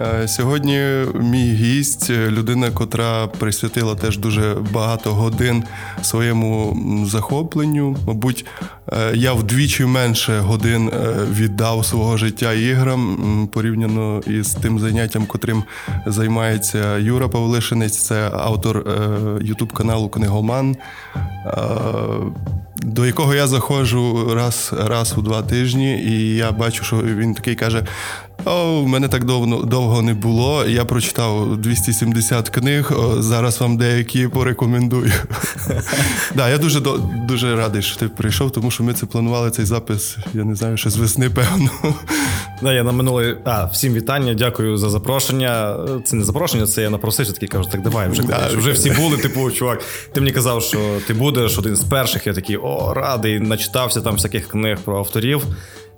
Е, сьогодні мій гість, людина, котра присвятила теж дуже багато годин своєму захопленню. Мабуть, е, я вдвічі менше годин е, віддав свого життя іграм порівняно із тим заняттям, котрим займається Юра Павлишинець, це автор Ютуб каналу Книгоман до якого я заходжу раз раз у два тижні, і я бачу, що він такий каже: О, в мене так довго довго не було. Я прочитав 270 книг. Зараз вам деякі порекомендую. Да, Я дуже дуже радий, що ти прийшов, тому що ми це планували цей запис. Я не знаю, ще з весни, певно. Да, я на минулий. А, всім вітання, дякую за запрошення. Це не запрошення, це я напросився, такий кажу, так давай вже да, вже всі були. Типу, чувак, ти мені казав, що ти будеш один з перших. Я такий о, радий, начитався там всяких книг про авторів.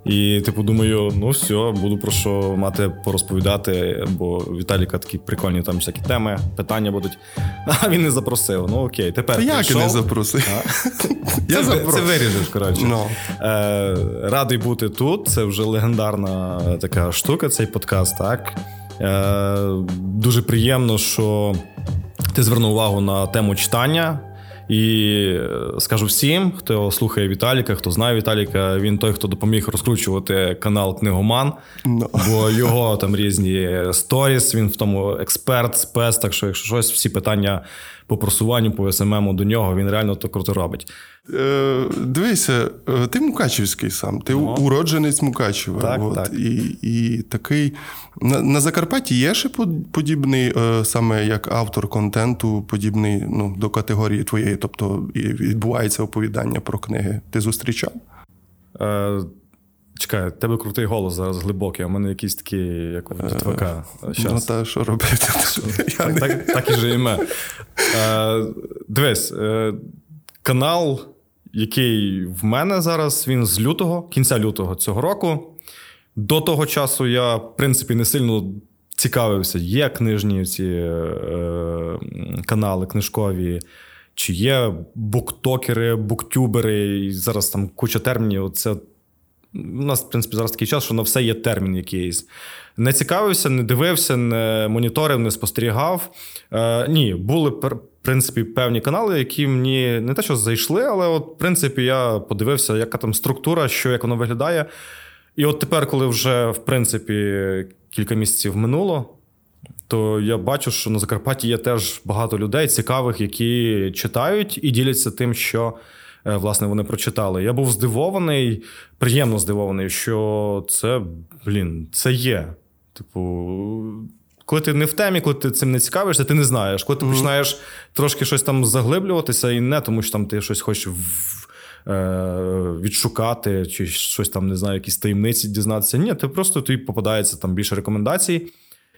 І, типу, думаю, ну все, буду про що мати порозповідати, бо Віталіка такі прикольні там всякі теми, питання будуть. А він не запросив. Ну окей, тепер. Та як не запросив? Я Це, це виріжеш, коротше. No. Е, Радий бути тут. Це вже легендарна така штука, цей подкаст. так. Е, Дуже приємно, що ти звернув увагу на тему читання. І е, скажу всім, хто слухає Віталіка, хто знає Віталіка, він той, хто допоміг розкручувати канал Книгоман, no. Ну. бо його там різні сторіс. Він в тому експерт, спец. Так що, якщо щось, всі питання по просуванню, по СММу до нього, він реально то круто робить. Е, Дивися, е, ти Мукачівський сам, ти no. уродженець Мукачева. Так, от, так. І і такий. На на Закарпатті є ще подібний, е, саме як автор контенту, подібний ну, до категорії твоєї, тобто і відбувається оповідання про книги. Ти зустрічав? Е, Чекай, тебе крутий голос зараз глибокий, а в мене якийсь такий, як у дітвака. Ну, та що робити? Так, так, так і живемо. Е, Дивись, е, канал, який в мене зараз, він з лютого, кінця лютого цього року. До того часу я, в принципі, не сильно цікавився, є книжні ці е, канали книжкові, чи є буктокери, буктюбери, і зараз там куча термінів. Це у нас, в принципі, зараз такий час, що на все є термін якийсь. Не цікавився, не дивився, не моніторив, не спостерігав. Е, Ні, були принципі певні канали, які мені не те, що зайшли, але от, в принципі, я подивився, яка там структура, що як воно виглядає. І от тепер, коли вже в принципі кілька місяців минуло, то я бачу, що на Закарпатті є теж багато людей цікавих, які читають і діляться тим, що е, власне вони прочитали. Я був здивований, приємно здивований, що це блін, це є. Типу, коли ти не в темі, коли ти цим не цікавишся, ти не знаєш. Коли ти mm-hmm. починаєш трошки щось там заглиблюватися, і не тому, що там ти щось хочеш в. Е, відшукати, чи щось там, не знаю, якісь таємниці дізнатися. Ні, ти просто тобі попадається там більше рекомендацій.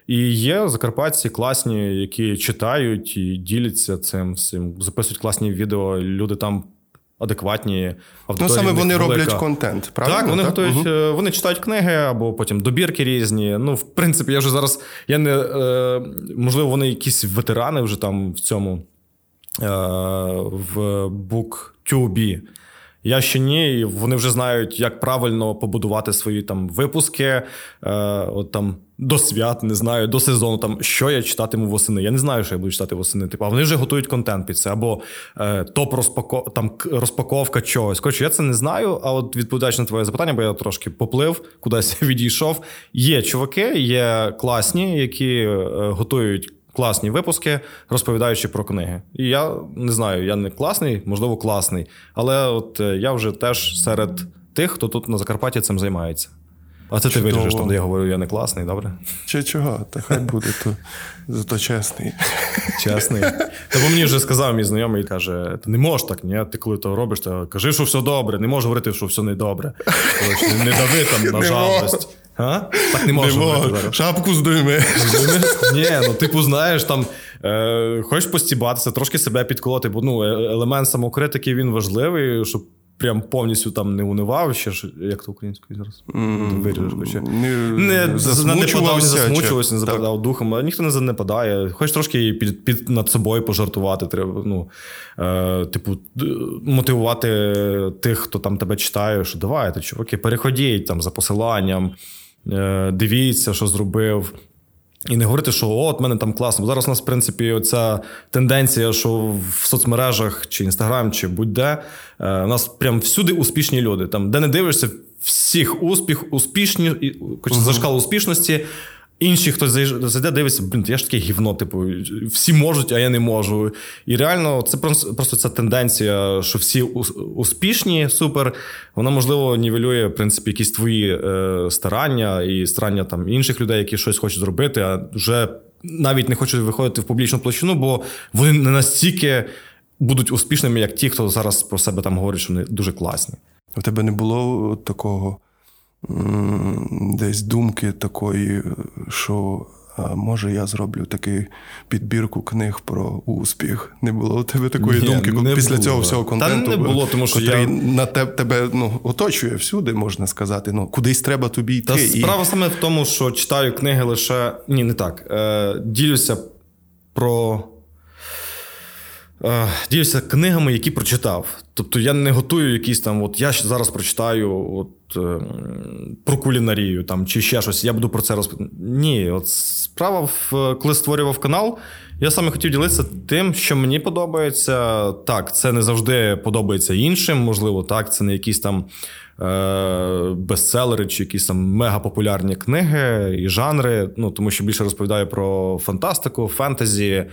І є закарпатці класні, які читають і діляться цим всім, записують класні відео. Люди там адекватні Ну, саме вони велика. роблять контент. правильно? Так, вони так? готують, угу. вони читають книги або потім добірки різні. Ну, в принципі, я вже зараз. Я не е, можливо, вони якісь ветерани вже там в цьому е, в BookTube. Я ще ні, вони вже знають, як правильно побудувати свої там випуски, е, от там до свят, не знаю, до сезону, там що я читатиму восени. Я не знаю, що я буду читати восени. Типу, а вони вже готують контент під це, або е, топ розпако... там розпаковка чогось. Коротше, я це не знаю. А от відповідаючи на твоє запитання, бо я трошки поплив, кудись відійшов. Є чуваки, є класні, які е, готують класні випуски, розповідаючи про книги. І я не знаю, я не класний, можливо, класний, але от е, я вже теж серед тих, хто тут на Закарпатті цим займається. А це Чудово. ти вирішиш, там, де я говорю, я не класний, добре? Чи чого? Та хай буде, то зато чесний. Чесний. Та бо мені вже сказав мій знайомий, каже: ти не можеш так, ні? Ти коли то робиш, то кажи, що все добре, не можеш говорити, що все не добре. Не дави там на жалость. А? Так не можна. Шапку здуйми. Ні, ну типу, знаєш, там е, хочеш постібатися, трошки себе підколоти, бо ну, е, елемент самокритики він важливий, щоб прям повністю там не унивав, ще ж, як то українською зараз mm, виріжеш. Не, не засмучувався, не засмучувався, не западав духом, а ніхто не занепадає. Хоч трошки під, під над собою пожартувати. Треба, ну, е, типу, мотивувати тих, хто там тебе читає, що давайте, чуваки, переходіть там за посиланням. Е, дивіться, що зробив І не говорити, що от мене там класно. Бо зараз у нас, в принципі, ця тенденція, що в соцмережах чи Інстаграм, чи будь-де е, у нас прям всюди успішні люди. Там, де не дивишся, всіх успіх, успішні, uh-huh. зашкал успішності. Інші хтось зайде, дивиться, блін, я ж таке гівно, типу, всі можуть, а я не можу. І реально, це просто ця тенденція, що всі успішні, супер. Вона, можливо, нівелює, в принципі, якісь твої е, старання і старання там інших людей, які щось хочуть зробити, а вже навіть не хочуть виходити в публічну площину, бо вони не настільки будуть успішними, як ті, хто зараз про себе там говорить, що вони дуже класні. У тебе не було такого десь думки такої, що а може я зроблю таку підбірку книг про успіх. Не було у тебе такої Ні, думки не після було. цього всього контенту, Та не було, тому що я... на тебе ну, оточує всюди, можна сказати. Ну, Кудись треба тобі йти. Та справа саме в тому, що читаю книги лише. Ні, не так. Е, Ділюся про. Е, ділюся книгами, які прочитав. Тобто я не готую якісь там, от я зараз прочитаю от, е, про кулінарію там, чи ще щось, я буду про це розповідати. Ні, от справа, в, коли створював канал, я саме хотів ділитися тим, що мені подобається. Так, це не завжди подобається іншим, можливо, так, це не якісь там е, бестселери чи якісь там мегапопулярні книги і жанри. Ну, Тому що більше розповідаю про фантастику, фентезі.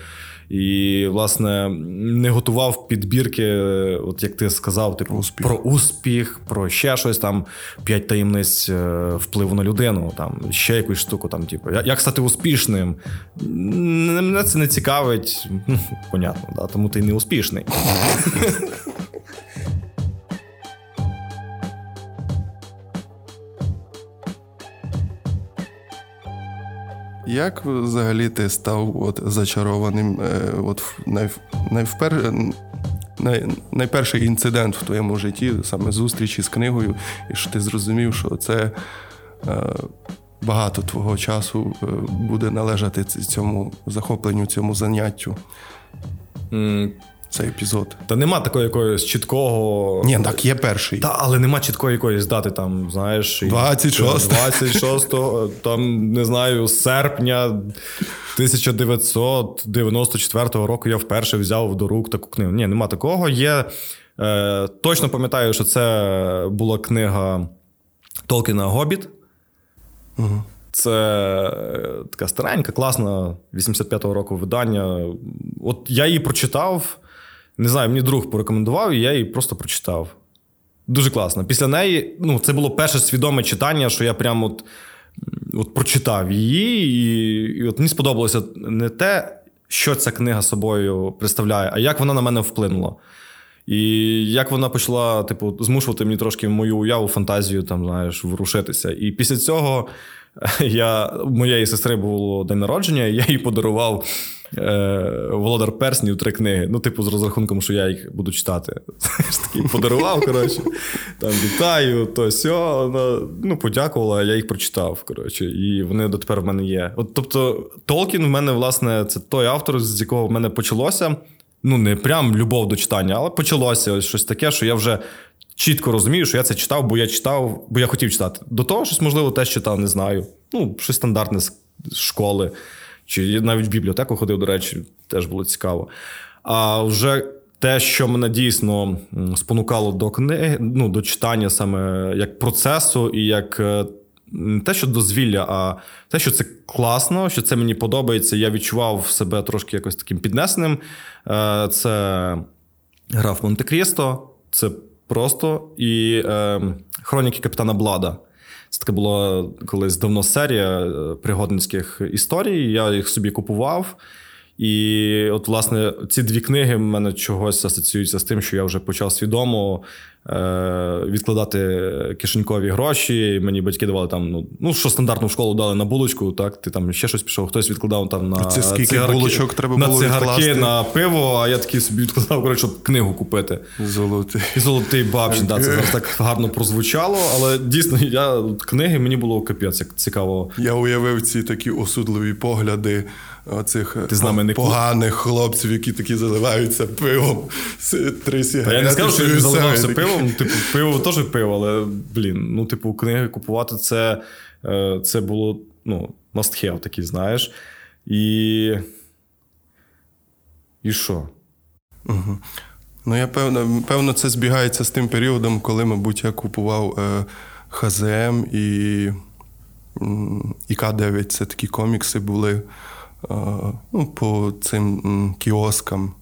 І, власне, не готував підбірки, от як ти сказав, типу успіх. про успіх, про ще щось там, п'ять таємниць е, впливу на людину, там ще якусь штуку, там, типу, як стати успішним. Мене це не цікавить, понятно, да, тому ти не успішний. Як взагалі ти став от зачарованим? Е, от най, найвпер, най, найперший інцидент в твоєму житті, саме зустріч із книгою, і що ти зрозумів, що це е, багато твого часу е, буде належати цьому захопленню, цьому заняттю? Цей епізод. Та нема такого якогось чіткого. Ні, так є перший. Та, але нема чіткої якоїсь дати, там, знаєш, 26 26 там, не знаю, серпня 1994 року я вперше взяв до рук таку книгу. Ні, нема такого. Є. Е, Точно пам'ятаю, що це була книга Толкіна Гобіт. Угу. Це е, така старенька, класна 85-го року видання. От я її прочитав. Не знаю, мені друг порекомендував, і я її просто прочитав. Дуже класно. Після неї, ну, це було перше свідоме читання, що я прямо от, от прочитав її, і, і от мені сподобалося не те, що ця книга собою представляє, а як вона на мене вплинула. І як вона почала, типу, змушувати мені трошки мою уяву, фантазію, там, знаєш, ворушитися. І після цього я, моєї сестри було день народження, і я їй подарував е, Володар Перснів три книги. Ну, типу, з розрахунком, що я їх буду читати. такий подарував, коротше. Там вітаю, то сьо. Ну, подякувала, я їх прочитав. коротше, І вони дотепер в мене є. От, Тобто, Толкін в мене, власне, це той автор, з якого в мене почалося. Ну, не прям любов до читання, але почалося ось щось таке, що я вже чітко розумію, що я це читав, бо я читав, бо я хотів читати. До того щось, можливо, теж читав, не знаю. Ну, щось стандартне з школи. Чи навіть в бібліотеку ходив, до речі, теж було цікаво. А вже те, що мене дійсно спонукало до книги, ну, до читання саме як процесу, і як не те, що дозвілля, а те, що це класно, що це мені подобається. Я відчував себе трошки якось таким піднесеним. Е, це гра в Монте-Крісто, це просто і е, хроніки капітана Блада. Це таке була колись давно серія е, пригодницьких історій. Я їх собі купував. І от, власне, ці дві книги в мене чогось асоціюються з тим, що я вже почав свідомо Е, відкладати кишенькові гроші. Мені батьки давали там, ну, ну що стандартну в школу дали на булочку, так, ти там ще щось пішов, хтось відкладав там на Це скільки цигарки, булочок треба на було цигарки, відкласти? на пиво, а я такий собі відкладав, коротше, щоб книгу купити. Золотий. Золотий бабчин, да, це зараз так гарно прозвучало, але дійсно я книги мені було капець як цікаво. Я уявив ці такі осудливі погляди оцих Ти з нами не поганих хлопців, які такі заливаються пивом. Три сигарети. Та я не скажу, що я заливався пивом. Типу, пиво теж пиво, але блін, ну, типу, книги купувати це, е, це було. ну, must have такий, знаєш. І. І що? Угу. Ну, я певно, певно, це збігається з тим періодом, коли, мабуть, я купував е, ХЗМ і і К9. Це такі комікси були е, ну, по цим кіоскам.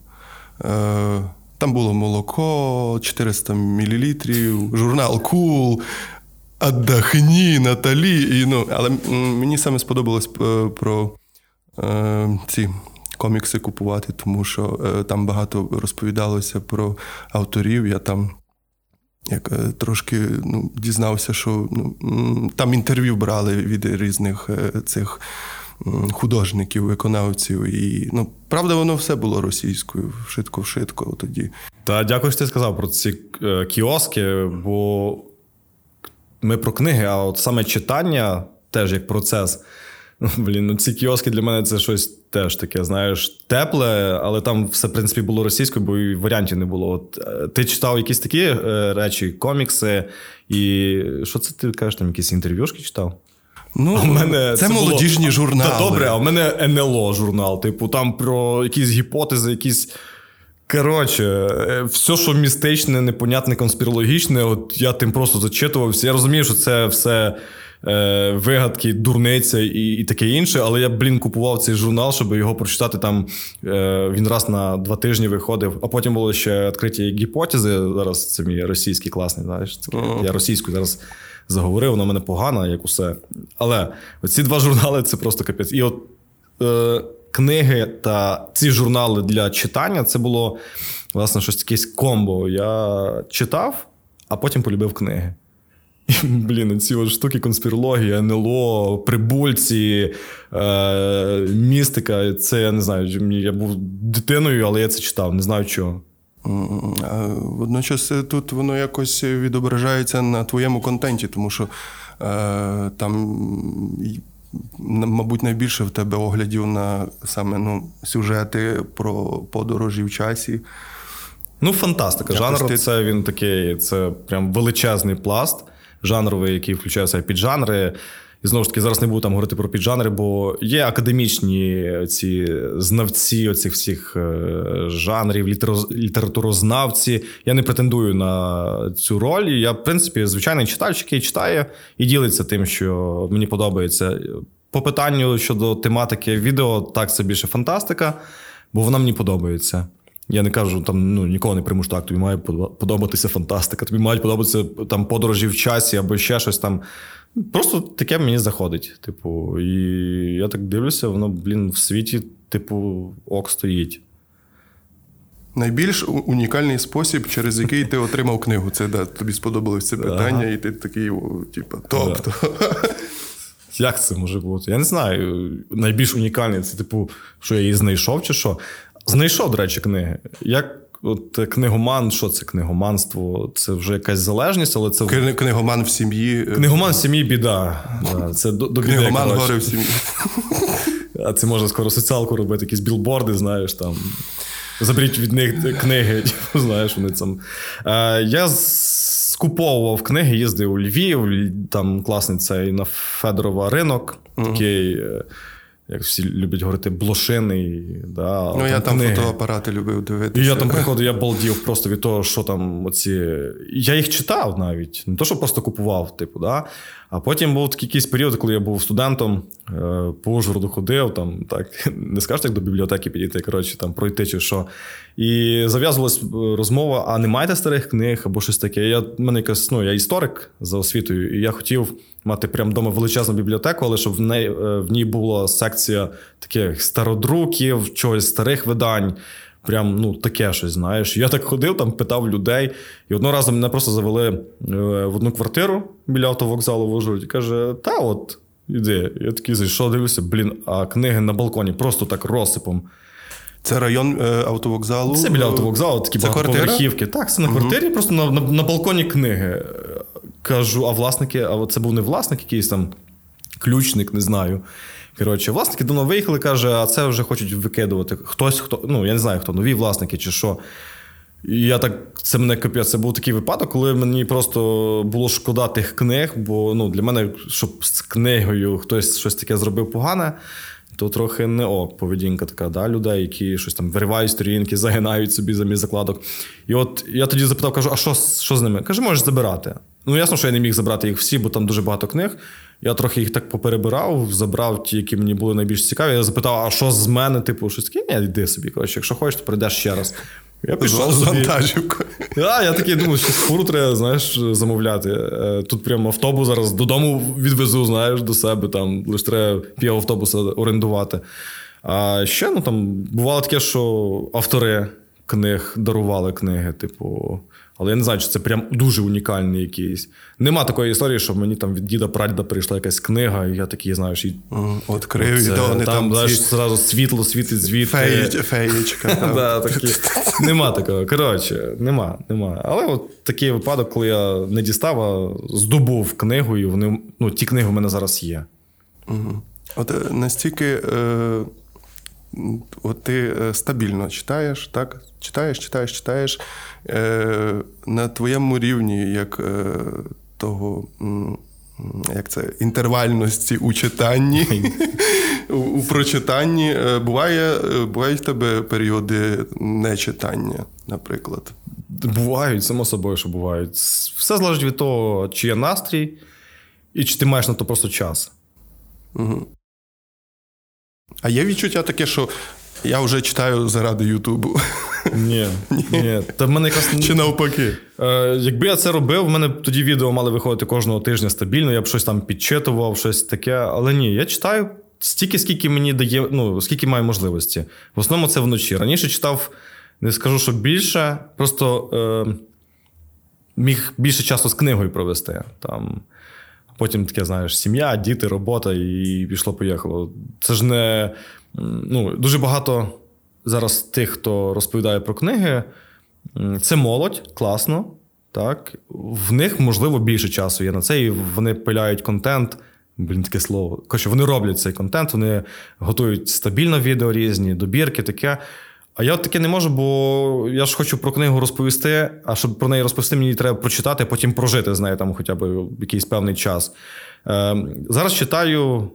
Е, там було молоко, 400 мл, журнал Кул, Аддахні, Наталі. І, ну, Але мені саме сподобалось е, про е, ці комікси купувати, тому що е, там багато розповідалося про авторів. Я там як е, трошки ну, дізнався, що ну, там інтерв'ю брали від різних е, цих художників, виконавців. І ну, правда, воно все було російською, вшитко-вшитко тоді. Та дякую, що ти сказав про ці кіоски, бо ми про книги, а от саме читання теж як процес. Блін, ну ці кіоски для мене це щось теж таке, знаєш, тепле, але там все, в принципі, було російською, бо і варіантів не було. От е, Ти читав якісь такі е, речі, комікси, і що це ти кажеш, там якісь інтерв'юшки читав? Ну, а в мене Це, це молодіжні було... журнали. Та добре, а в мене НЛО журнал. Типу, там про якісь гіпотези, якісь. Коротше, е, все, що містичне, непонятне, конспірологічне, от я тим просто зачитувався. Я розумію, що це все е, вигадки, дурниця і і таке інше. Але я, блін, купував цей журнал, щоб його прочитати там. Е, Він раз на два тижні виходив, а потім були ще відкриті гіпотези. Зараз це мій російський класний. знаєш. Це. Я російською зараз заговорив, вона мене погана, як усе. Але ці два журнали це просто капець. І от е, книги та ці журнали для читання це було власне щось якесь комбо. Я читав, а потім полюбив книги. І, Блін, ці от штуки конспірології, НЛО, прибульці, е, містика. Це я не знаю. Я був дитиною, але я це читав, не знаю чого. Водночас е, тут воно якось відображається на твоєму контенті, тому що е, там, мабуть, найбільше в тебе оглядів на саме ну, сюжети про подорожі в часі. Ну, фантастика. Жанр ти... це він такий, це прям величезний пласт жанровий, який включає в себе піджанри. І знову ж таки, зараз не буду там говорити про піджанри, бо є академічні ці знавці оцих всіх е, жанрів, літературознавці. Я не претендую на цю роль. Я, в принципі, звичайний читач, який читає і ділиться тим, що мені подобається. По питанню щодо тематики відео, так це більше фантастика, бо вона мені подобається. Я не кажу, там ну нікого не примуш так, тобі має подобатися фантастика, тобі мають подобатися там подорожі в часі або ще щось там. Просто таке мені заходить. Типу, і я так дивлюся, воно, блін, в світі, типу, ок стоїть. Найбільш унікальний спосіб, через який ти отримав книгу. Це да, тобі сподобалось це питання, ага. і ти такий, типу, топ. Да. Як це може бути? Я не знаю. Найбільш унікальний це, типу, що я її знайшов, чи що. Знайшов, до речі, книги. Як от книгоман, що це книгоманство? Це вже якась залежність, але це книгоман в сім'ї. Е, книгоман в сім'ї біда. Це до, до Книгоман горе в сім'ї. А це можна скоро соціалку робити, якісь білборди, знаєш там. Заберіть від них книги, знаєш, вони там. Я скуповував книги, їздив у Львів, там класний цей на Федорова ринок. Такий. Як всі люблять говорити, блошиний. Да, Ну, я там книги. фотоапарати любив дивитися. І я там приходив, я балдів просто від того, що там оці. Я їх читав навіть, не то, що просто купував, типу, да. А потім був такий якийсь період, коли я був студентом, е, по Ужгороду ходив, там так не скажеш як до бібліотеки підійти, коротше, там пройти чи що. І зав'язувалась розмова: а не маєте старих книг або щось таке. Я мене якась, ну, я історик за освітою, і я хотів мати прямо вдома величезну бібліотеку, але щоб в неї е, в ній була секція таких стародруків, чогось старих видань. Прям ну таке щось, знаєш. Я так ходив, там питав людей. І одного разу мене просто завели е, в одну квартиру біля автовокзалу в Ужгороді. Каже: Та от, іди. Я такий зайшов, дивлюся, блін, а книги на балконі просто так розсипом. Це район е, автовокзалу? Це біля автовокзалу, такі багатоповерхівки. Так, це на квартирі, угу. просто на, на на, балконі книги. Кажу, а власники, а це був не власник, якийсь там ключник, не знаю. Коротше, власники давно виїхали, каже, а це вже хочуть викидувати. Хтось, хто, ну я не знаю хто, нові власники чи що. І я так, це мене капець, це був такий випадок, коли мені просто було шкода тих книг, бо ну, для мене, щоб з книгою хтось щось таке зробив погане, то трохи не ок поведінка така, да, людей, які щось там виривають сторінки, загинають собі замість закладок. І от я тоді запитав, кажу, а що що з ними? Каже, можеш забирати. Ну, ясно, що я не міг забрати їх всі, бо там дуже багато книг. Я трохи їх так поперебирав, забрав ті, які мені були найбільш цікаві. Я запитав, а що з мене? Типу, щось таке? Ні, йди собі. Коротше, якщо хочеш, то прийдеш ще раз. Я пішов з вантажівкою. А, я такий думаю, що фуру треба, знаєш, замовляти. Е, тут прямо автобус зараз додому відвезу, знаєш, до себе. Там лише треба пів автобуса орендувати. А ще ну там бувало таке, що автори книг дарували книги, типу. Але я не знаю, чи це прям дуже унікальний якийсь. Нема такої історії, що мені там від діда прадіда прийшла якась книга, і я такий, знаєш, і. Открив, і там, там знаєш, зразу світло світить звідти. Феєчка. да, такі. Нема такого. Коротше, нема, нема. Але от такий випадок, коли я не дістав, а здобув книгу, і вони, ну, ті книги в мене зараз є. Угу. От е, настільки. Е... От ти е, стабільно читаєш, так? Читаєш, читаєш, читаєш. Е, На твоєму рівні, як е, того, як це, інтервальності у читанні, у, прочитанні, е, буває, е, бувають в тебе періоди нечитання, наприклад. Бувають, само собою, що бувають. Все залежить від того, чи є настрій, і чи ти маєш на то просто час. Угу. А є відчуття таке, що я вже читаю заради Ютубу. Ні. ні. Та в мене якраз... Чи навпаки? Е, Якби я це робив, в мене тоді відео мали виходити кожного тижня стабільно, я б щось там підчитував, щось таке. Але ні, я читаю стільки, скільки мені дає, ну, скільки маю можливості. В основному це вночі. Раніше читав, не скажу, що більше, просто е, міг більше часу з книгою провести. Там. Потім таке, знаєш, сім'я, діти, робота, і пішло-поїхало. Це ж не ну, дуже багато зараз тих, хто розповідає про книги, це молодь, класно. Так? В них, можливо, більше часу є на це, і вони пиляють контент. Блін, таке слово. Коротше, вони роблять цей контент, вони готують стабільно відео різні, добірки, таке. А я таке не можу, бо я ж хочу про книгу розповісти, а щоб про неї розповісти, мені треба прочитати, потім прожити з нею там хоча б якийсь певний час. Е, Зараз читаю,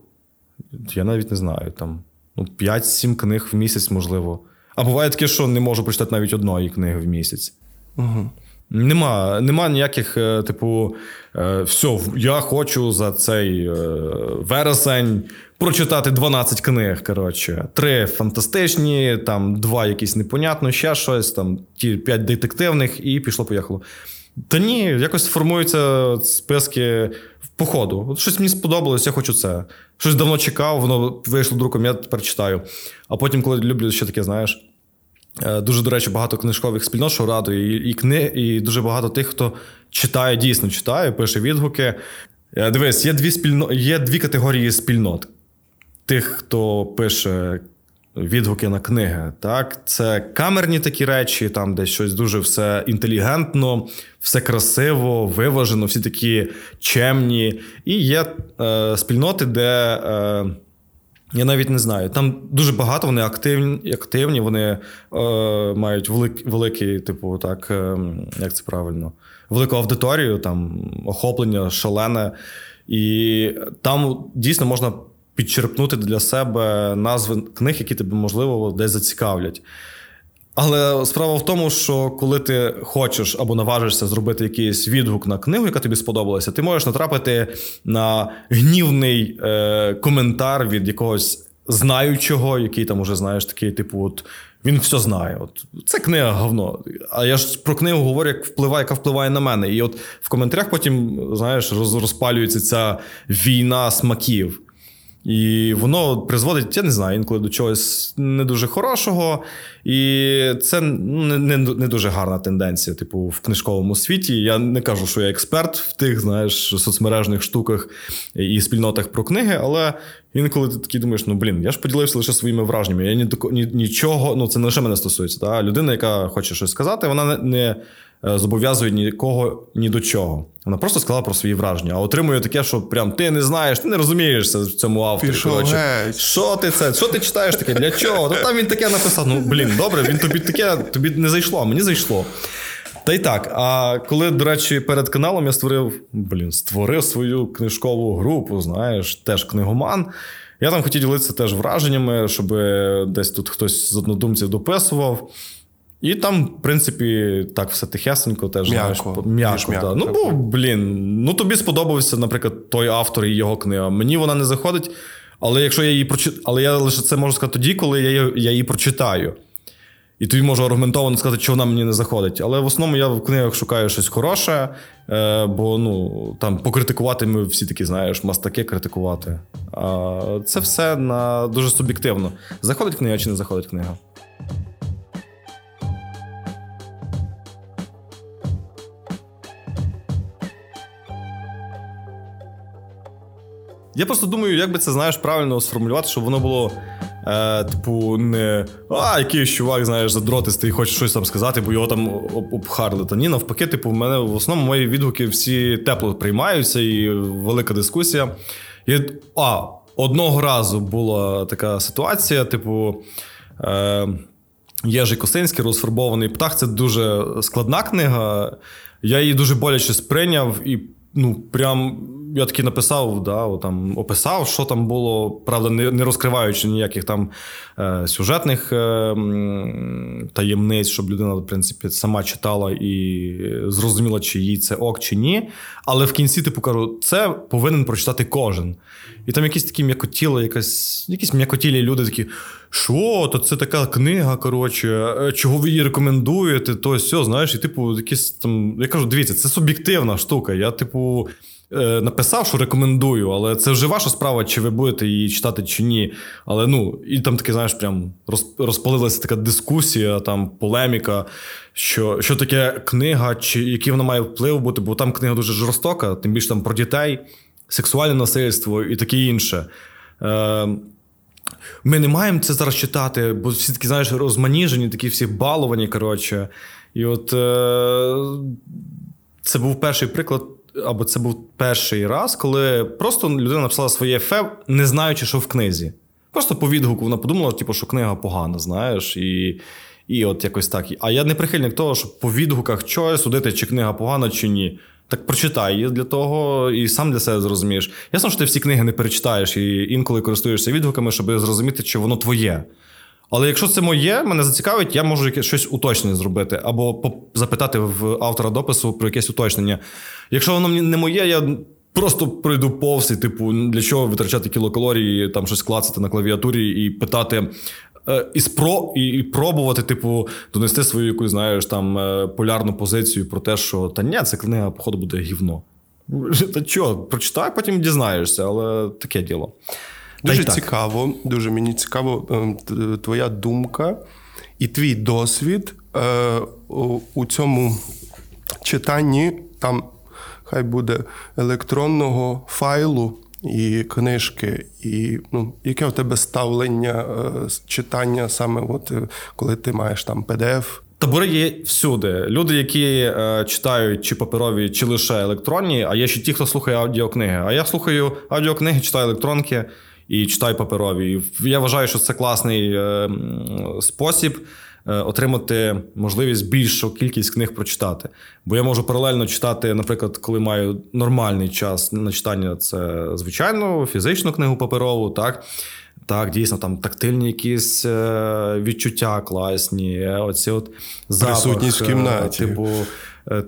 я навіть не знаю, там ну, 5-7 книг в місяць, можливо. А буває таке, що не можу прочитати навіть одної книги в місяць. Угу. Нема нема ніяких, е, типу, е, все, я хочу за цей е, вересень прочитати 12 книг. коротше. Три фантастичні, там два якісь непонятно, ще щось, там ті п'ять детективних, і пішло-поїхало. Та ні, якось формуються списки по ходу. От щось мені сподобалось, я хочу це. Щось давно чекав, воно вийшло друком, я тепер читаю. А потім, коли люблю ще таке, знаєш. Е, дуже, до речі, багато книжкових спільнот, що радує, і кни, і дуже багато тих, хто читає, дійсно читає, пише відгуки. Е, дивись, є дві спільно... є дві категорії спільнот. Тих, хто пише відгуки на книги. Так, Це камерні такі речі, там де щось дуже все інтелігентно, все красиво, виважено, всі такі чемні. І є е, спільноти, де. Е, я навіть не знаю. Там дуже багато вони активні, активні вони е, мають велик, великий, типу, так, е, як це правильно, велику аудиторію, там охоплення шалене. І там дійсно можна підчерпнути для себе назви книг, які тебе, можливо, десь зацікавлять. Але справа в тому, що коли ти хочеш або наважишся зробити якийсь відгук на книгу, яка тобі сподобалася, ти можеш натрапити на гнівний е, коментар від якогось знаючого, який там уже знаєш, такий, типу, от він все знає. От Це книга говно. А я ж про книгу говорю, як впливає, яка впливає на мене. І от в коментарях потім, знаєш, розпалюється ця війна смаків. І воно призводить, я не знаю, інколи до чогось не дуже хорошого. І це не не, не дуже гарна тенденція, типу, в книжковому світі. Я не кажу, що я експерт в тих, знаєш, соцмережних штуках і спільнотах про книги, але інколи ти такий думаєш, ну блін, я ж поділився лише своїми враженнями. Я ні, ні, нічого, ну це не лише мене стосується. Та? Людина, яка хоче щось сказати, вона не. не е, зобов'язує нікого ні до чого. Вона просто сказала про свої враження, а отримує таке, що прям ти не знаєш, ти не розумієшся в цьому авторі. Що ти це? Що ти читаєш таке? Для чого? То там він таке написав. Ну блін, добре, він тобі таке, тобі не зайшло, а мені зайшло. Та й так. А коли, до речі, перед каналом я створив, блін, створив свою книжкову групу, знаєш, теж книгоман. Я там хотів ділитися теж враженнями, щоб десь тут хтось з однодумців дописував. І там, в принципі, так все тихесенько, теж м'яко. знаєш, м'яко, м'яко да. Ну, бо, блін, ну тобі сподобався, наприклад, той автор і його книга. Мені вона не заходить, але якщо я її прочитаю, але я лише це можу сказати тоді, коли я її, я її прочитаю. І тобі можу аргументовано сказати, що вона мені не заходить. Але в основному я в книгах шукаю щось хороше, е, бо ну, там покритикувати ми всі такі, знаєш, мастаки критикувати. А це все на дуже суб'єктивно. Заходить книга чи не заходить книга. Я просто думаю, як би це знаєш правильно сформулювати, щоб воно було Е, Типу, не а, якийсь чувак, знаєш, задротистий, і хоче щось там сказати, бо його там обхарли. Та ні, навпаки, типу, в мене в основному мої відгуки всі тепло приймаються, і велика дискусія. І, А, одного разу була така ситуація, типу. Е, Єжий Костинський, розфарбований птах. Це дуже складна книга. Я її дуже боляче сприйняв і ну, прям я таки написав, да, там, описав, що там було, правда, не не розкриваючи ніяких там е, сюжетних е, таємниць, щоб людина, в принципі, сама читала і зрозуміла, чи їй це ок, чи ні. Але в кінці, типу, кажу, це повинен прочитати кожен. І там якісь такі м'якотіли, якась, якісь м'якотілі люди такі. Що, то це така книга, коротше, е, чого ви її рекомендуєте, то все, знаєш, і типу, якісь там. Я кажу, дивіться, це суб'єктивна штука. Я, типу, написав, що рекомендую, але це вже ваша справа, чи ви будете її читати, чи ні. Але ну, і там таке, знаєш, прям розпалилася така дискусія, там полеміка, що що таке книга, чи який вона має вплив бути, бо там книга дуже жорстока, тим більше там про дітей, сексуальне насильство і таке інше. Е, ми не маємо це зараз читати, бо всі такі, знаєш, розманіжені, такі всі баловані. коротше. І от е, це був перший приклад або це був перший раз, коли просто людина написала своє ефе, не знаючи, що в книзі. Просто по відгуку вона подумала, типу, що книга погана, знаєш, і і от якось так. А я не прихильник того, щоб по відгуках чогось судити, чи книга погана, чи ні. Так прочитай її для того і сам для себе зрозумієш. Ясно, що ти всі книги не перечитаєш і інколи користуєшся відгуками, щоб зрозуміти, чи воно твоє. Але якщо це моє, мене зацікавить, я можу щось уточнення зробити, або запитати в автора допису про якесь уточнення. Якщо воно не моє, я просто пройду повз і, типу, для чого витрачати кілокалорії, там щось клацати на клавіатурі і питати. Е, і спро, і, і пробувати, типу, донести свою якусь, знаєш, там е, полярну позицію про те, що та ні, це книга, походу, буде гівно. Та чого, прочитай, потім дізнаєшся, але таке діло. Дуже цікаво, дуже мені цікаво ем, твоя думка і твій досвід е, у цьому читанні. Там хай буде електронного файлу і книжки, і ну, яке у тебе ставлення е, читання саме, от е, коли ти маєш там PDF? Табори є всюди. Люди, які е, читають чи паперові, чи лише електронні, а є ще ті, хто слухає аудіокниги. А я слухаю аудіокниги, читаю електронки і читаю паперові. І я вважаю, що це класний е, спосіб. Е, отримати можливість більшу кількість книг прочитати. Бо я можу паралельно читати, наприклад, коли маю нормальний час на читання, це звичайно фізичну книгу паперову, так. Так, дійсно, там тактильні якісь е, відчуття класні. Оці от запах, Присутність в кімнаті. Типу,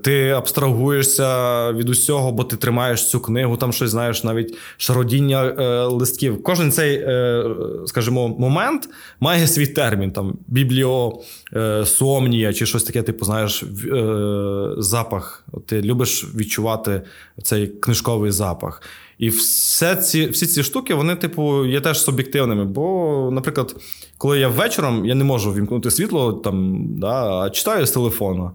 ти абстрагуєшся від усього, бо ти тримаєш цю книгу, там щось знаєш, навіть шародіння е, листків. Кожен цей, е, скажімо, момент має свій термін, там бібліосомнія чи щось таке, типу, знаєш, е, запах. Ти любиш відчувати цей книжковий запах. І все ці, всі ці штуки, вони, типу, є теж суб'єктивними. Бо, наприклад, коли я вечором я не можу вімкнути світло, там, да, а читаю з телефону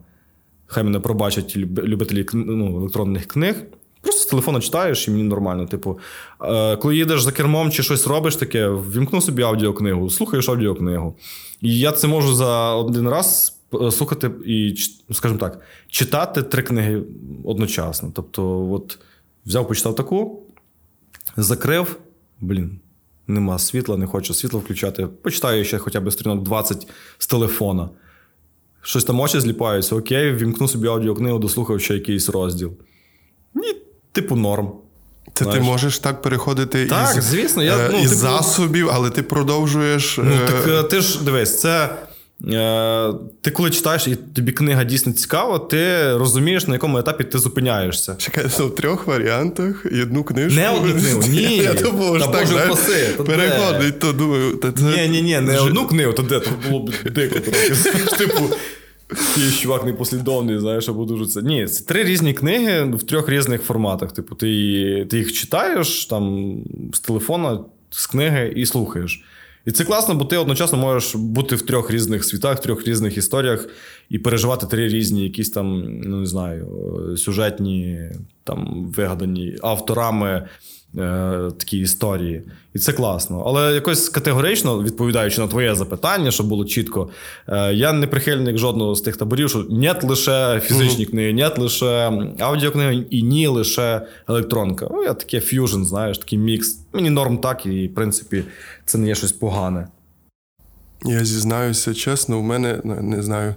хай мене пробачать любителі ну, електронних книг. Просто з телефону читаєш і мені нормально. Типу, е, коли їдеш за кермом чи щось робиш таке, вімкну собі аудіокнигу, слухаєш аудіокнигу. І я це можу за один раз слухати і, скажімо так, читати три книги одночасно. Тобто, от взяв, почитав таку, закрив, блін. Нема світла, не хочу світло включати. Почитаю ще хоча б сторінок 20 з телефона. Щось там очі зліпаються, окей, вімкну собі аудіокнигу, дослухав ще якийсь розділ. Ні, типу, норм. Це Знаєш? ти можеш так переходити так, із, звісно, я, ну, із типу... засобів, але ти продовжуєш. Ну, так е, ти ж дивись, це Е, ти коли читаєш, і тобі книга дійсно цікава, ти розумієш, на якому етапі ти зупиняєшся. Чекай, це в трьох варіантах і одну книжку. Не одну книгу, ні. Я думав, що так, знаєш, переходить, то думаю, та це... Ні, ні, ні, не Ж... одну книгу, то де, то було б дико трохи. Типу, якийсь чувак непослідовний, знаєш, або дуже це. Ні, це три різні книги в трьох різних форматах. Типу, ти, ти їх читаєш там з телефона, з книги і слухаєш. І це класно, бо ти одночасно можеш бути в трьох різних світах, в трьох різних історіях і переживати три різні, якісь там, ну не знаю, сюжетні, там вигадані авторами такі історії. І це класно. Але якось категорично, відповідаючи на твоє запитання, щоб було чітко, е, я не прихильник жодного з тих таборів, що нет лише фізичні книги, нет лише аудіокниги і ні лише електронка. Ну, я таке ф'южн, знаєш, такий мікс. Мені норм так, і в принципі це не є щось погане. Я зізнаюся чесно, у мене не знаю,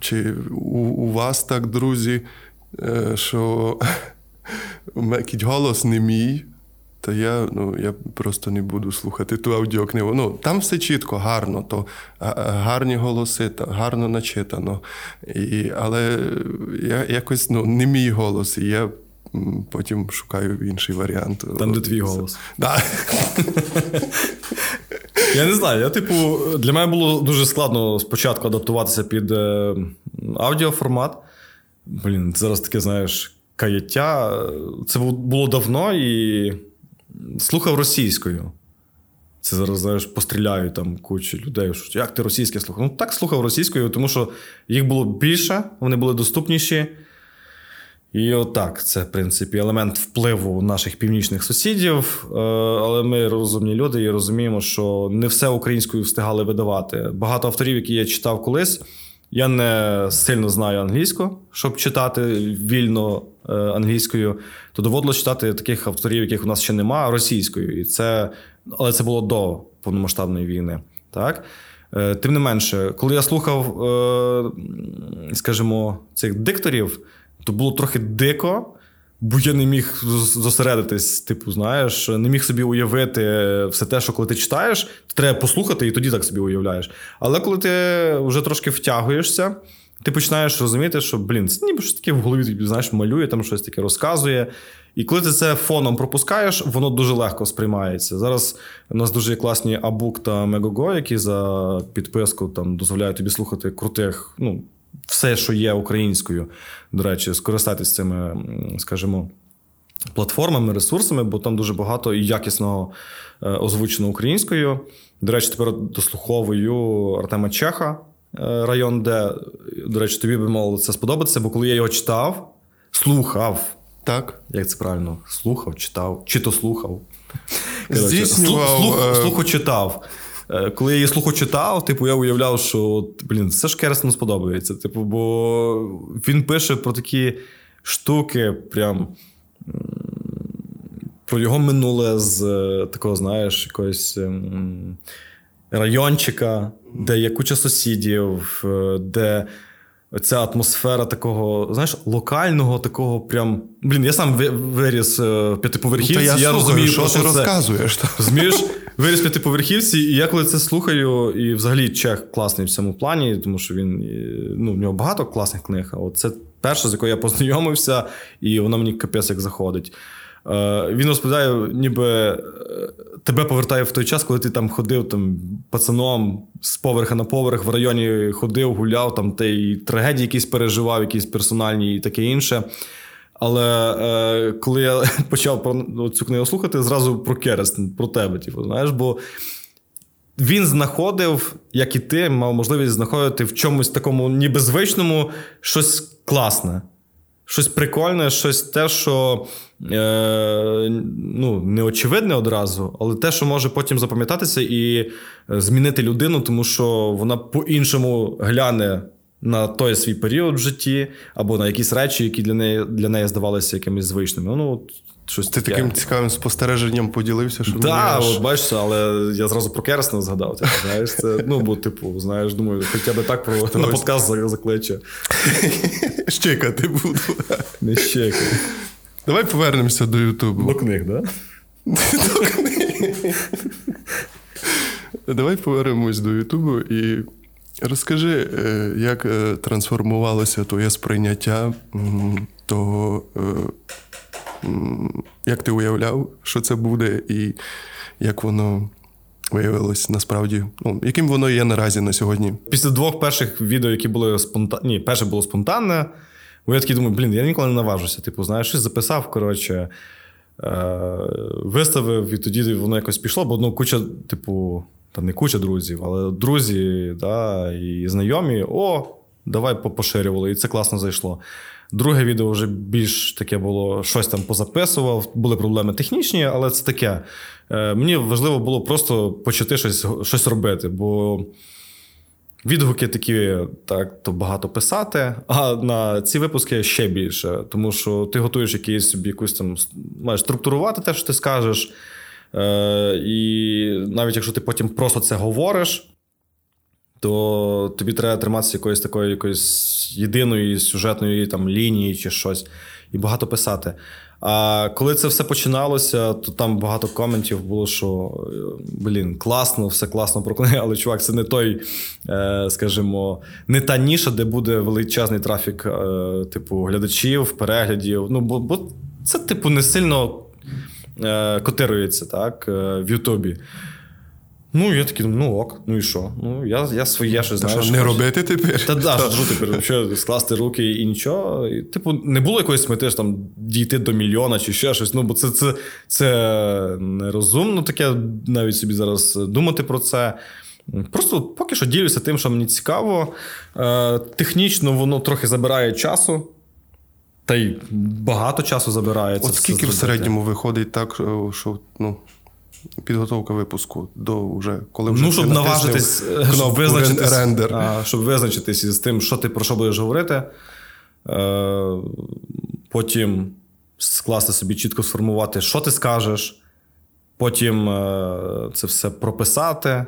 чи у, у вас так, друзі, е, що Кіть голос не мій, то я ну, я просто не буду слухати ту аудіокнигу. Ну, Там все чітко, гарно, то гарні голоси, то гарно начитано. І, Але я якось ну, не мій голос, і я потім шукаю інший варіант. Там, де твій голос. Да. Я не знаю. Я, типу, Для мене було дуже складно спочатку адаптуватися під е, аудіоформат. Блін, зараз таке, знаєш каяття. Це було давно і слухав російською. Це зараз, знаєш, постріляють там кучу людей. що Як ти російське слухав? Ну так слухав російською, тому що їх було більше, вони були доступніші. І отак, це, в принципі, елемент впливу наших північних сусідів. Е, але ми розумні люди і розуміємо, що не все українською встигали видавати. Багато авторів, які я читав колись, я не сильно знаю англійську, щоб читати вільно Е, англійською, то доводилось читати таких авторів, яких у нас ще немає, російською. І це, Але це було до повномасштабної війни. Так? Е, тим не менше, коли я слухав, е, скажімо, цих дикторів, то було трохи дико. Бо я не міг зосередитись, типу, знаєш, не міг собі уявити все те, що коли ти читаєш, то треба послухати і тоді так собі уявляєш. Але коли ти вже трошки втягуєшся, ти починаєш розуміти, що блін, це ніби щось таке в голові знаєш, малює, там щось таке розказує. І коли ти це фоном пропускаєш, воно дуже легко сприймається. Зараз у нас дуже класні Абук та Мегого, які за підписку там дозволяють тобі слухати крутих, ну, все, що є українською. До речі, скористатися цими, скажімо, платформами, ресурсами, бо там дуже багато і якісного е, озвучено українською. До речі, тепер дослуховую Артема Чеха. Е, район, де, до речі, тобі би мало це сподобатися, бо коли я його читав, слухав. Так. Як це правильно? Слухав, читав, чи то слухав. Здійснював... Слух, слух, е, слухочитав. Е, коли я її слухочитав, типу, я уявляв, що блін, це ж Керстен сподобається. Типу, бо він пише про такі штуки, прям про його минуле з такого, знаєш, якоїсь ем, райончика, де є куча сусідів, е, де ця атмосфера такого, знаєш, локального, такого прям. Блін, я сам виріс в е, п'ятиповерхівці, ну, я, я розумію, що ти розказуєш. Змієш, виріс в п'ятиповерхівці, і я коли це слухаю, і взагалі Чех класний в цьому плані, тому що він ну, в нього багато класних книг. А от це перше, з якою я познайомився, і воно мені капець як заходить. Е, він розповідає, ніби е, тебе повертає в той час, коли ти там ходив там пацаном з поверха на поверх в районі ходив, гуляв, там ти і трагедії якісь переживав, якісь персональні і таке інше. Але е, коли я почав про цю книгу слухати, зразу про Керест, про тебе, типу, знаєш, бо він знаходив, як і ти, мав можливість знаходити в чомусь такому ніби звичному щось класне. Щось прикольне, щось те, що е, ну, не очевидне одразу, але те, що може потім запам'ятатися і е, змінити людину, тому що вона по-іншому гляне на той свій період в житті, або на якісь речі, які для неї для неї здавалися якимись звичними. Ну, щось Ти таке. таким цікавим спостереженням поділився, що Так, да, от бачиш, але я зразу про Керсна згадав. Типу, знаєш, це, ну, бо, типу, знаєш, думаю, хоча б так про на подкаст закличе. Щекати буду. Не щекати. Давай повернемося до Ютубу. До книг, так? Да? До книг. Давай повернемось до Ютубу і розкажи, е, як е, трансформувалося твоє сприйняття того, е, як ти уявляв, що це буде, і як воно. Виявилось насправді, ну, яким воно є наразі на сьогодні. Після двох перших відео, які були спонтанні, Ні, перше було спонтанне, бо я такий думаю, блін, я ніколи не наважуся. Типу, знаєш, щось записав, коротше, виставив, і тоді воно якось пішло, бо ну, куча, типу, там не куча друзів, але друзі да, і знайомі, о, давай поширювали, і це класно зайшло. Друге відео вже більш таке було, щось там позаписував, були проблеми технічні, але це таке. Е, мені важливо було просто почати щось щось робити, бо відгуки такі так то багато писати, а на ці випуски ще більше. Тому що ти готуєш якийсь собі якусь там маєш структурувати те, що ти скажеш. Е, І навіть якщо ти потім просто це говориш то тобі треба триматися якоїсь такої якоїсь єдиної сюжетної там лінії чи щось, і багато писати. А коли це все починалося, то там багато коментів було, що блін, класно, все класно про але чувак, це не той, е, скажімо, не та ніша, де буде величезний трафік, е, типу, глядачів, переглядів. Ну, бо, бо це, типу, не сильно е, котирується так, в Ютубі. Ну, я такий, ну ок, ну і що? Ну, я я своє щось знаєш. Що, не хоч... робити тепер? Та да, що тепер? Що скласти руки і нічого. І, Типу, не було якоїсь мети ж там дійти до мільйона чи ще щось. Ну, бо це це, це нерозумно таке, навіть собі зараз думати про це. Просто поки що ділюся тим, що мені цікаво. Е, Технічно воно трохи забирає часу. Та й багато часу забирає. От скільки в середньому виходить так, що ну, підготовка випуску до вже коли вже ну, щоб наважитись, щоб визначитись, рендер. А, щоб визначитись із тим, що ти про що будеш говорити. Е, Потім скласти собі чітко сформувати, що ти скажеш. Потім е, це все прописати.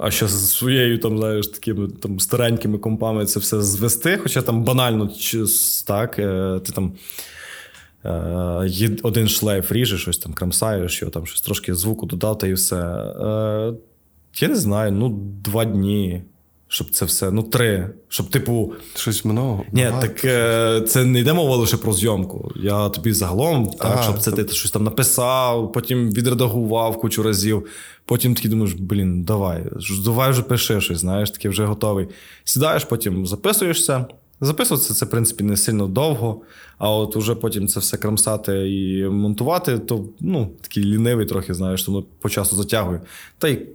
А ще з своєю там, знаєш, такими там старенькими компами це все звести. Хоча там банально так, е, ти там Е, один шлейф ріже, щось там крамсаєш, його там щось трошки звуку додати і все. Е, я не знаю, ну, два дні. Щоб це все, ну три. Щоб, типу. Щось много. Ні, багато. так е, це не йде мова лише про зйомку. Я тобі загалом, так, а, щоб це ти щось там написав, потім відредагував кучу разів. Потім такий думаєш, блін, давай, давай вже пиши щось, знаєш, такий вже готовий. Сідаєш, потім записуєшся. Записуватися це, в принципі, не сильно довго, а от уже потім це все крамсати і монтувати, то ну, такий лінивий трохи, знаєш, воно по часу затягує. Та й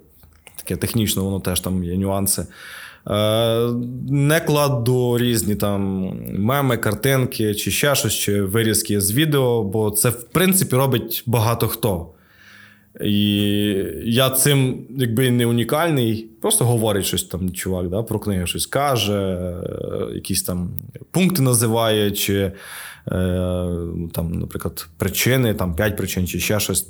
таке технічно, воно теж там є нюанси. Е, Не кладу різні там меми, картинки, чи ще щось, чи вирізки з відео, бо це, в принципі, робить багато хто. І я цим якби не унікальний, просто говорить щось там, чувак, да, про книги щось каже, е, якісь там пункти називає, чи, е, там, наприклад, причини, там 5 причин, чи ще щось.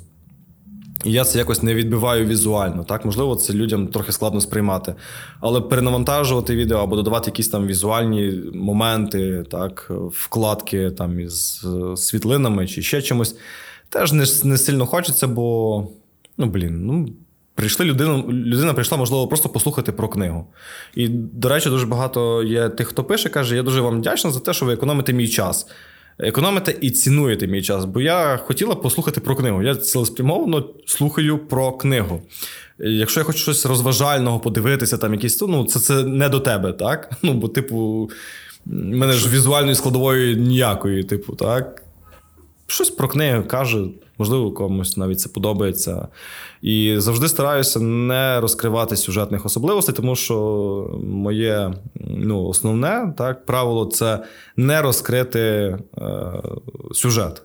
І я це якось не відбиваю візуально. Так, Можливо, це людям трохи складно сприймати. Але перенавантажувати відео або додавати якісь там візуальні моменти, так, вкладки там із світлинами чи ще чимось. Теж не не сильно хочеться, бо, ну, блін, ну. Прийшли людина, людина прийшла, можливо, просто послухати про книгу. І, до речі, дуже багато є тих, хто пише, каже: я дуже вам вдячна за те, що ви економите мій час. Економите і цінуєте мій час, бо я хотіла послухати про книгу. Я цілеспрямовано слухаю про книгу. Якщо я хочу щось розважального подивитися, там якісь, ну, це це не до тебе, так? Ну, бо, типу, в мене ж візуальної складової ніякої, типу, так. Щось про книги каже, можливо, комусь навіть це подобається. І завжди стараюся не розкривати сюжетних особливостей, тому що моє ну, основне так, правило це не розкрити е, сюжет.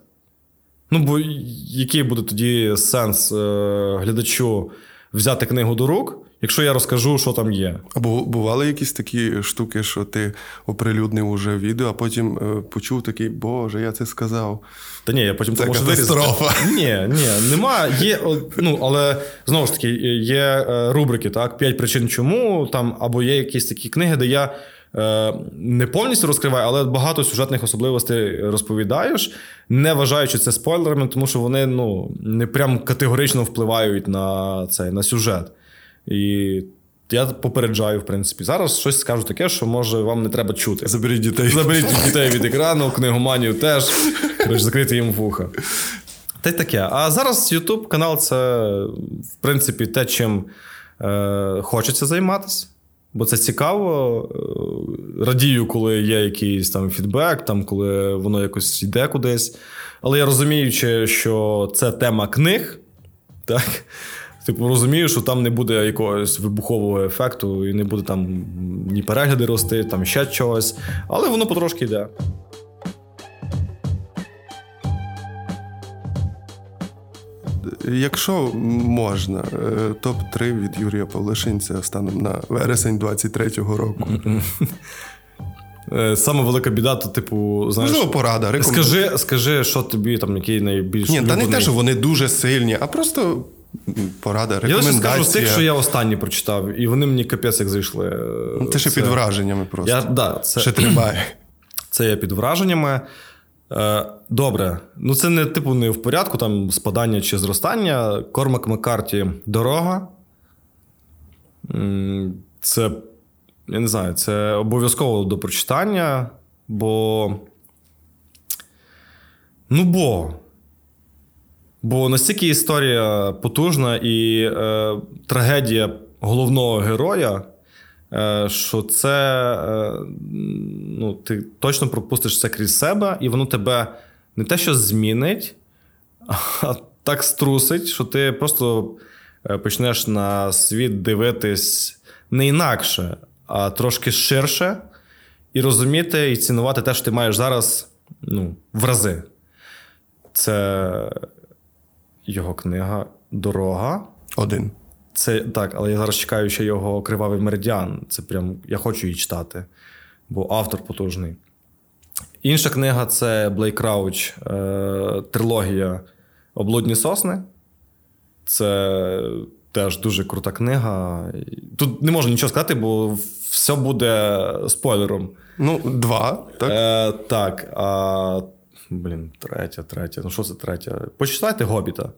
Ну, бо який буде тоді сенс е, глядачу взяти книгу до рук? Якщо я розкажу, що там є. Або бували якісь такі штуки, що ти оприлюднив уже відео, а потім е, почув такий, Боже, я це сказав. Та ні, я потім це може катастрофа. Ні, ні, нема. Є, ну, але знову ж таки, є е, рубрики, так, п'ять причин, чому там, або є якісь такі книги, де я. Е, не повністю розкриваю, але багато сюжетних особливостей розповідаєш, не вважаючи це спойлерами, тому що вони ну, не прям категорично впливають на цей на сюжет. І я попереджаю, в принципі. Зараз щось скажу таке, що може вам не треба чути. Заберіть дітей. Заберіть дітей від екрану, книгоманів теж. Коротше, закрити їм вуха. Та й таке. А зараз YouTube канал це, в принципі, те, чим е, хочеться займатися. Бо це цікаво. Е, радію, коли є якийсь там фідбек, там, коли воно якось йде кудись. Але я розуміючи, що це тема книг, так, Типу, розумію, що там не буде якогось вибухового ефекту, і не буде там ні перегляди рости, там ще чогось, але воно потрошки йде. Якщо можна, е, топ-3 від Юрія Павлишинця станом на вересень 23-го року. Е, саме велика біда, то, типу, знаєш. Можливо, порада. Скажи, скажи, що тобі там який найбільш. Ні, та не те, що вони дуже сильні, а просто порада, рекомендація. Я скажу з тих, що я останні прочитав, і вони мені капець як зайшли. Ну, Ти ще це... під враженнями просто. Я, да, це... Ще тримає. Це я під враженнями. Е, добре, ну це не типу не в порядку, там спадання чи зростання. Кормак Маккарті дорога. Це, я не знаю, це обов'язково до прочитання, бо. Ну, бо Бо настільки історія потужна і е, трагедія головного героя, е, що це е, ну, ти точно пропустиш це крізь себе, і воно тебе не те, що змінить, а так струсить, що ти просто е, почнеш на світ дивитись не інакше, а трошки ширше, і розуміти і цінувати те, що ти маєш зараз ну, в рази. Це його книга Дорога. Один. Це так, але я зараз чекаю ще його Кривавий Меридіан. Це прям я хочу її читати, бо автор потужний. Інша книга це Блейк Крауч, е, трилогія Облудні сосни. Це теж дуже крута книга. Тут не можу нічого сказати, бо все буде спойлером. Ну, два, так? Е, Так. А Блін, третя, третя. Ну, що це третя? Почитайте Гобіта.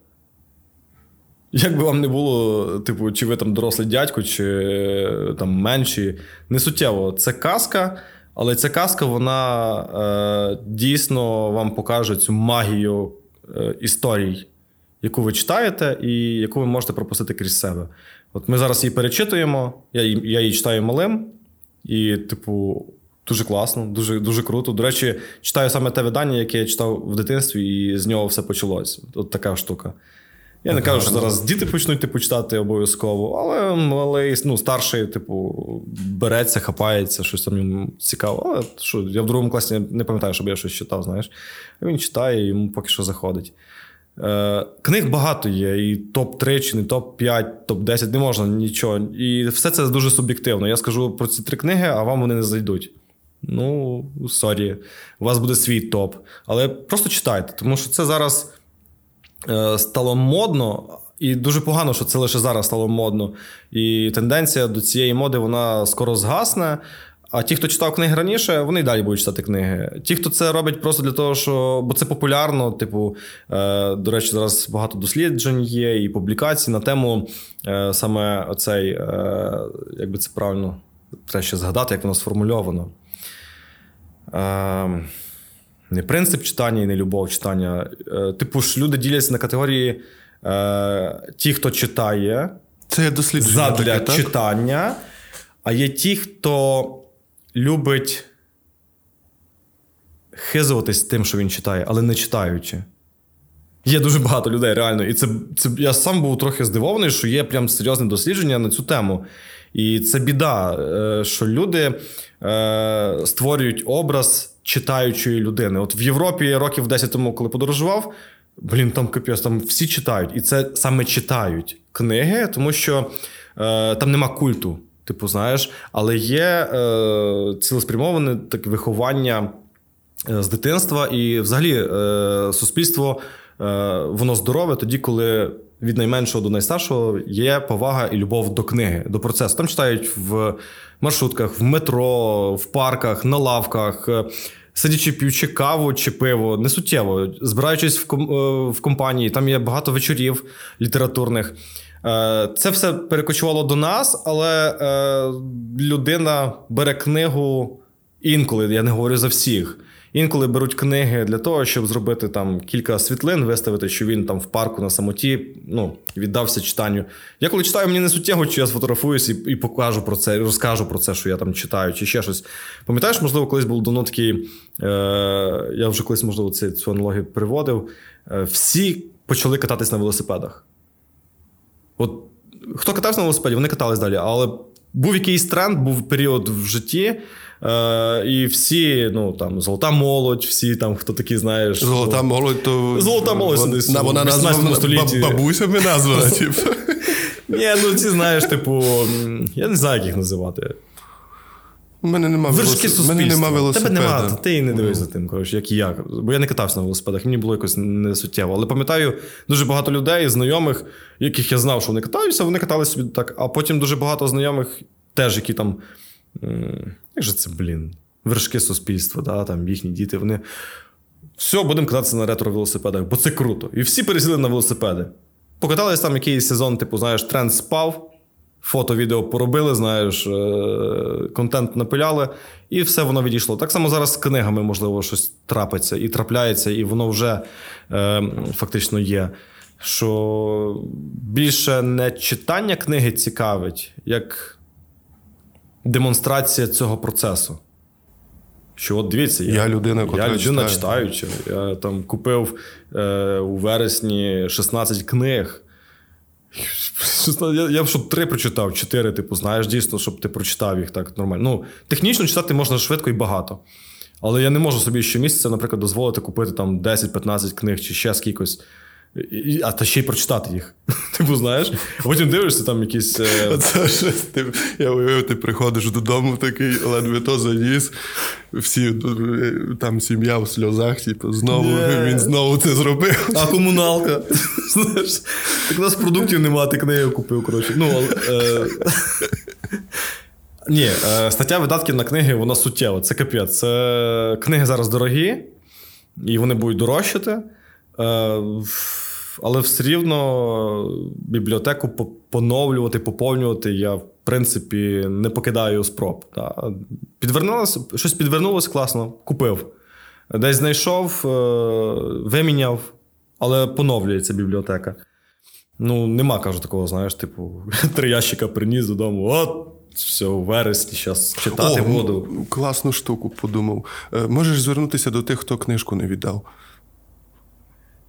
Як би вам не було, типу, чи ви там дорослий дядько, чи там менші, не суттєво. Це казка, але ця казка, вона е, дійсно вам покаже цю магію е, історій, яку ви читаєте, і яку ви можете пропустити крізь себе. От ми зараз її перечитуємо, я я її читаю малим, і, типу, Дуже класно, дуже дуже круто. До речі, читаю саме те видання, яке я читав в дитинстві, і з нього все почалось. От така штука. Я не кажу, що зараз діти почнуть типу, читати обов'язково, але малий, ну, старший, типу, береться, хапається, щось там йому цікаво. Але що, я в другому класі не пам'ятаю, щоб я щось читав, знаєш. Він читає, йому поки що заходить. Е, Книг багато є, і топ-3, чи не топ-5, топ-10, не можна нічого. І все це дуже суб'єктивно. Я скажу про ці три книги, а вам вони не зайдуть. Ну, sorry, у вас буде свій топ. Але просто читайте, тому що це зараз е, стало модно, і дуже погано, що це лише зараз стало модно. І тенденція до цієї моди вона скоро згасне. А ті, хто читав книги раніше, вони й далі будуть читати книги. Ті, хто це робить просто для того, що бо це популярно. Типу, е, до речі, зараз багато досліджень є і публікацій на тему е, саме оцей, е, як це правильно, треба ще згадати, як воно сформульовано. Ем, не принцип читання і не любов читання. Е, типу ж люди діляться на категорії е, ті, хто читає Це дослідження задля таке, читання, а є ті, хто любить хизуватись тим, що він читає, але не читаючи. Є дуже багато людей, реально. І це, це я сам був трохи здивований, що є прям серйозне дослідження на цю тему. І це біда, е, що люди е, створюють образ читаючої людини. От в Європі років 10 тому, коли подорожував, блін, там капець, там всі читають. І це саме читають книги, тому що е, там нема культу. Типу, знаєш, але є цілеспрямоване таке виховання з дитинства, і взагалі суспільство воно здорове тоді, коли від найменшого до найстаршого є повага і любов до книги, до процесу. Там читають в маршрутках, в метро, в парках, на лавках. Е, сидячи п'ючи каву чи пиво, не суттєво, збираючись в ком- е, в компанії, там є багато вечорів літературних. Це все перекочувало до нас, але людина бере книгу інколи, я не говорю за всіх. Інколи беруть книги для того, щоб зробити там кілька світлин, виставити, що він там в парку на самоті ну, віддався читанню. Я коли читаю, мені не суттєво, чи я сфотографуюсь і і покажу про це, і розкажу про це, що я там читаю, чи ще щось. Пам'ятаєш, можливо, колись був давно такий. Е, Я вже колись, можливо, цю, аналогію приводив. Е, Всі почали кататись на велосипедах. От хто катався на велосипеді, вони катались далі. Але був якийсь тренд, був період в житті. Е, І всі, ну там, золота молодь, всі там, хто такі, знаєш. Золота молодь, то. Золота молодь вона, вона названа столітті. бабусями названа, типу. Ні, ну ці знаєш, типу, я не знаю, як їх називати. У мене нема велосипеда. мене нема велосипеда. Тебе нема, ти і не дивись за тим, коротше, як і я. Бо я не катався на велосипедах, мені було якось не суттєво. Але пам'ятаю, дуже багато людей, знайомих, яких я знав, що вони катаються, вони каталися собі так. А потім дуже багато знайомих, теж, які там. Як же це, блін? Вершки суспільства, да, там їхні діти, вони. Все, будемо кататися на ретро-велосипедах, бо це круто. І всі пересіли на велосипеди. Покатались там якийсь сезон, типу, знаєш, тренд спав, фото, відео поробили, знаєш, е, контент напиляли, і все воно відійшло. Так само зараз з книгами, можливо, щось трапиться і трапляється, і воно вже е, фактично є. Що більше не читання книги цікавить, як демонстрація цього процесу. Що от дивіться, я, я людина, я людина читаюча. Я там купив е, у вересні 16 книг. Я я б щоб три прочитав, чотири, типу, знаєш, дійсно, щоб ти прочитав їх так нормально. Ну, Технічно читати можна швидко і багато. Але я не можу собі щомісяця, наприклад, дозволити купити там 10-15 книг чи ще скількось. А та ще й прочитати їх. Типу, знаєш, а потім дивишся там якісь. Е... Оце щось, ти, я уявив, ти приходиш додому, такий ледве то заніс, всі е, там сім'я в сльозах, типу, знову yeah. він знову це зробив. А комуналка. Знаєш, Так у нас продуктів немає, ти книгу купив. коротше. Ну, е... Ні, стаття видатків на книги, вона суттєва. Це капець. Це книги зараз дорогі, і вони будуть дорожчати. Але все рівно бібліотеку поновлювати, поповнювати я, в принципі, не покидаю спроб. Підвернулося, щось підвернулося класно, купив. Десь знайшов, е, виміняв, але поновлюється бібліотека. Ну, нема, кажу, такого, знаєш, типу, три ящика приніс додому. От, все, у вересні, зараз читати О, буду. Класну штуку подумав. Е, можеш звернутися до тих, хто книжку не віддав.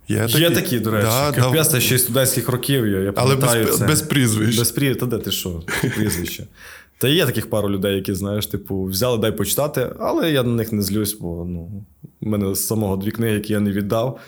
Є такі, Є такі до речі. Да, Капець, да. ще й студентських років. Я, я Але без, це. без прізвищ. Без прізвищ, Та де ти що? Прізвище. Та є таких пару людей, які, знаєш, типу, взяли, дай почитати, але я на них не злюсь, бо ну, в мене з самого дві книги, які я не віддав.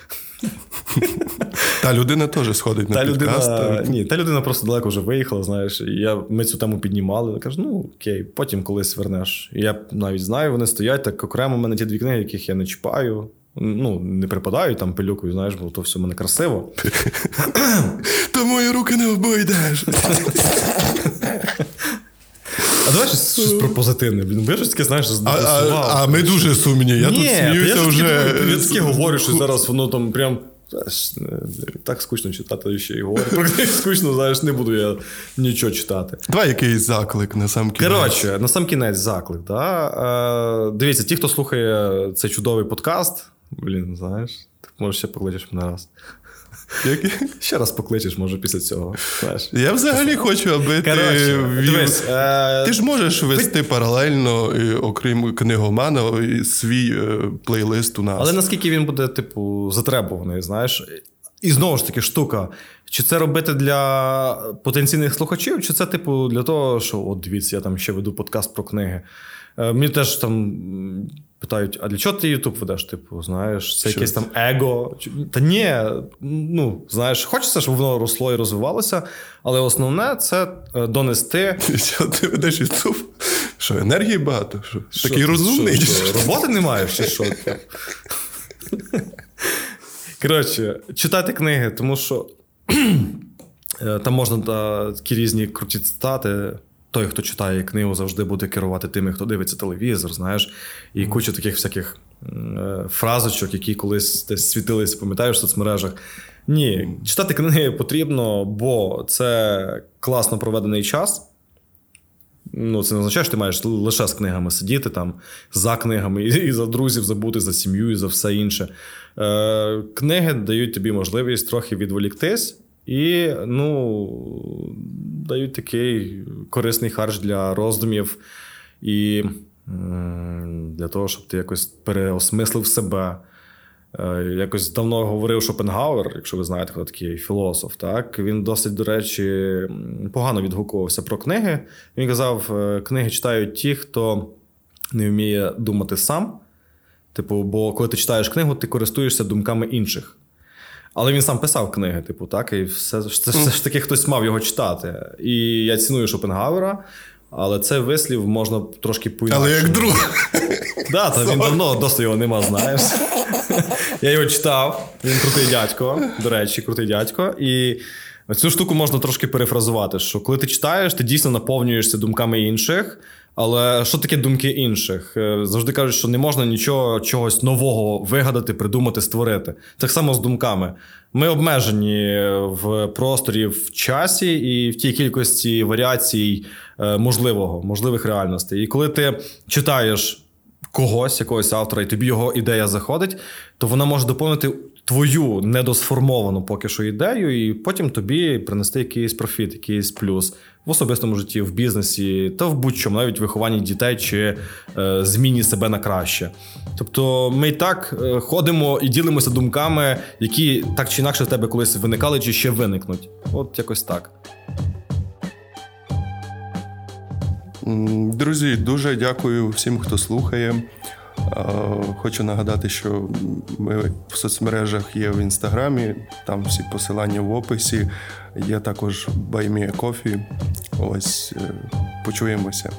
Та людина теж сходить на та підкаст. Людина, ні, та людина просто далеко вже виїхала, знаєш. І я, Ми цю тему піднімали. Я кажу, ну окей, потім колись вернеш. І я навіть знаю, вони стоять так окремо. У мене ті дві книги, яких я не чіпаю. Ну, не припадають там пилюкою, знаєш, бо то все в мене красиво. То мої руки не обойдеш. А давай щось, щось про позитивне. Ви щось таке, знаєш, а, а, а ми дуже сумні. Я Ні, тут сміюся я вже. Я таке говорю, що зараз воно там прям. Так скучно читати ще й говорю. Скучно, знаєш, не буду я нічого читати. Давай якийсь заклик на сам кінець. Коротше, на сам кінець заклик. Да? Дивіться, ті, хто слухає цей чудовий подкаст, Блін, знаєш, ти може ще покличеш мене раз. Як? Ще раз покличеш, може, після цього. знаєш. Я взагалі хочу, аби Короче, ти дивись, е... Ти ж можеш вести паралельно, окрім книгомана, свій е... плейлист у нас. Але наскільки він буде, типу, затребуваний, знаєш. І знову ж таки, штука. Чи це робити для потенційних слухачів, чи це, типу, для того, що от дивіться, я там ще веду подкаст про книги. Е, мені теж там питають: а для чого ти Ютуб ведеш? Типу, знаєш, це що якесь це? там его. Та ні, ну знаєш, хочеться, щоб воно росло і розвивалося, але основне це е, донести. Що ти ведеш Ютуб? Що, енергії багато? Що? що Такий розумний. Що, що, роботи не маєш, чи що? Коротше, читати книги, тому що е, там можна такі різні круті цитати. Той, хто читає книгу, завжди буде керувати тими, хто дивиться телевізор, знаєш, і куча таких всяких е, фразочок, які колись десь світилися, пам'ятаєш в соцмережах. Ні, читати книги потрібно, бо це класно проведений час. Ну, Це не означає, що ти маєш лише з книгами сидіти, там, за книгами, і за друзів забути, за сім'ю, і за все інше. Е, Книги дають тобі можливість трохи відволіктись і ну, дають такий корисний харч для роздумів і для того, щоб ти якось переосмислив себе. Е, якось давно говорив Шопенгауер, якщо ви знаєте, хто такий філософ. Так він досить, до речі, погано відгукувався про книги. Він казав: е, книги читають ті, хто не вміє думати сам. Типу, бо коли ти читаєш книгу, ти користуєшся думками інших. Але він сам писав книги, типу, так, і все, все, все ж таки хтось мав його читати. І я ціную Шопенгауера, але це вислів можна трошки по Але як друг. Да, та він давно досить його нема, знаєш. Я його читав, він крутий дядько, до речі, крутий дядько. І цю штуку можна трошки перефразувати: що коли ти читаєш, ти дійсно наповнюєшся думками інших. Але що таке думки інших? Е, завжди кажуть, що не можна нічого чогось нового вигадати, придумати, створити. Так само з думками. Ми обмежені в просторі, в часі і в тій кількості варіацій е, можливого, можливих реальностей. І коли ти читаєш когось, якогось автора, і тобі його ідея заходить, то вона може доповнити твою недосформовану поки що ідею, і потім тобі принести якийсь профіт, якийсь плюс в особистому житті, в бізнесі та в будь-чому, навіть вихованні дітей чи е, зміні себе на краще. Тобто ми і так е, ходимо і ділимося думками, які так чи інакше в тебе колись виникали, чи ще виникнуть. От якось так. Друзі, дуже дякую всім, хто слухає. Хочу нагадати, що ми в соцмережах є в інстаграмі, там всі посилання в описі. Є також Баймія Кофі. Ось е, почуємося.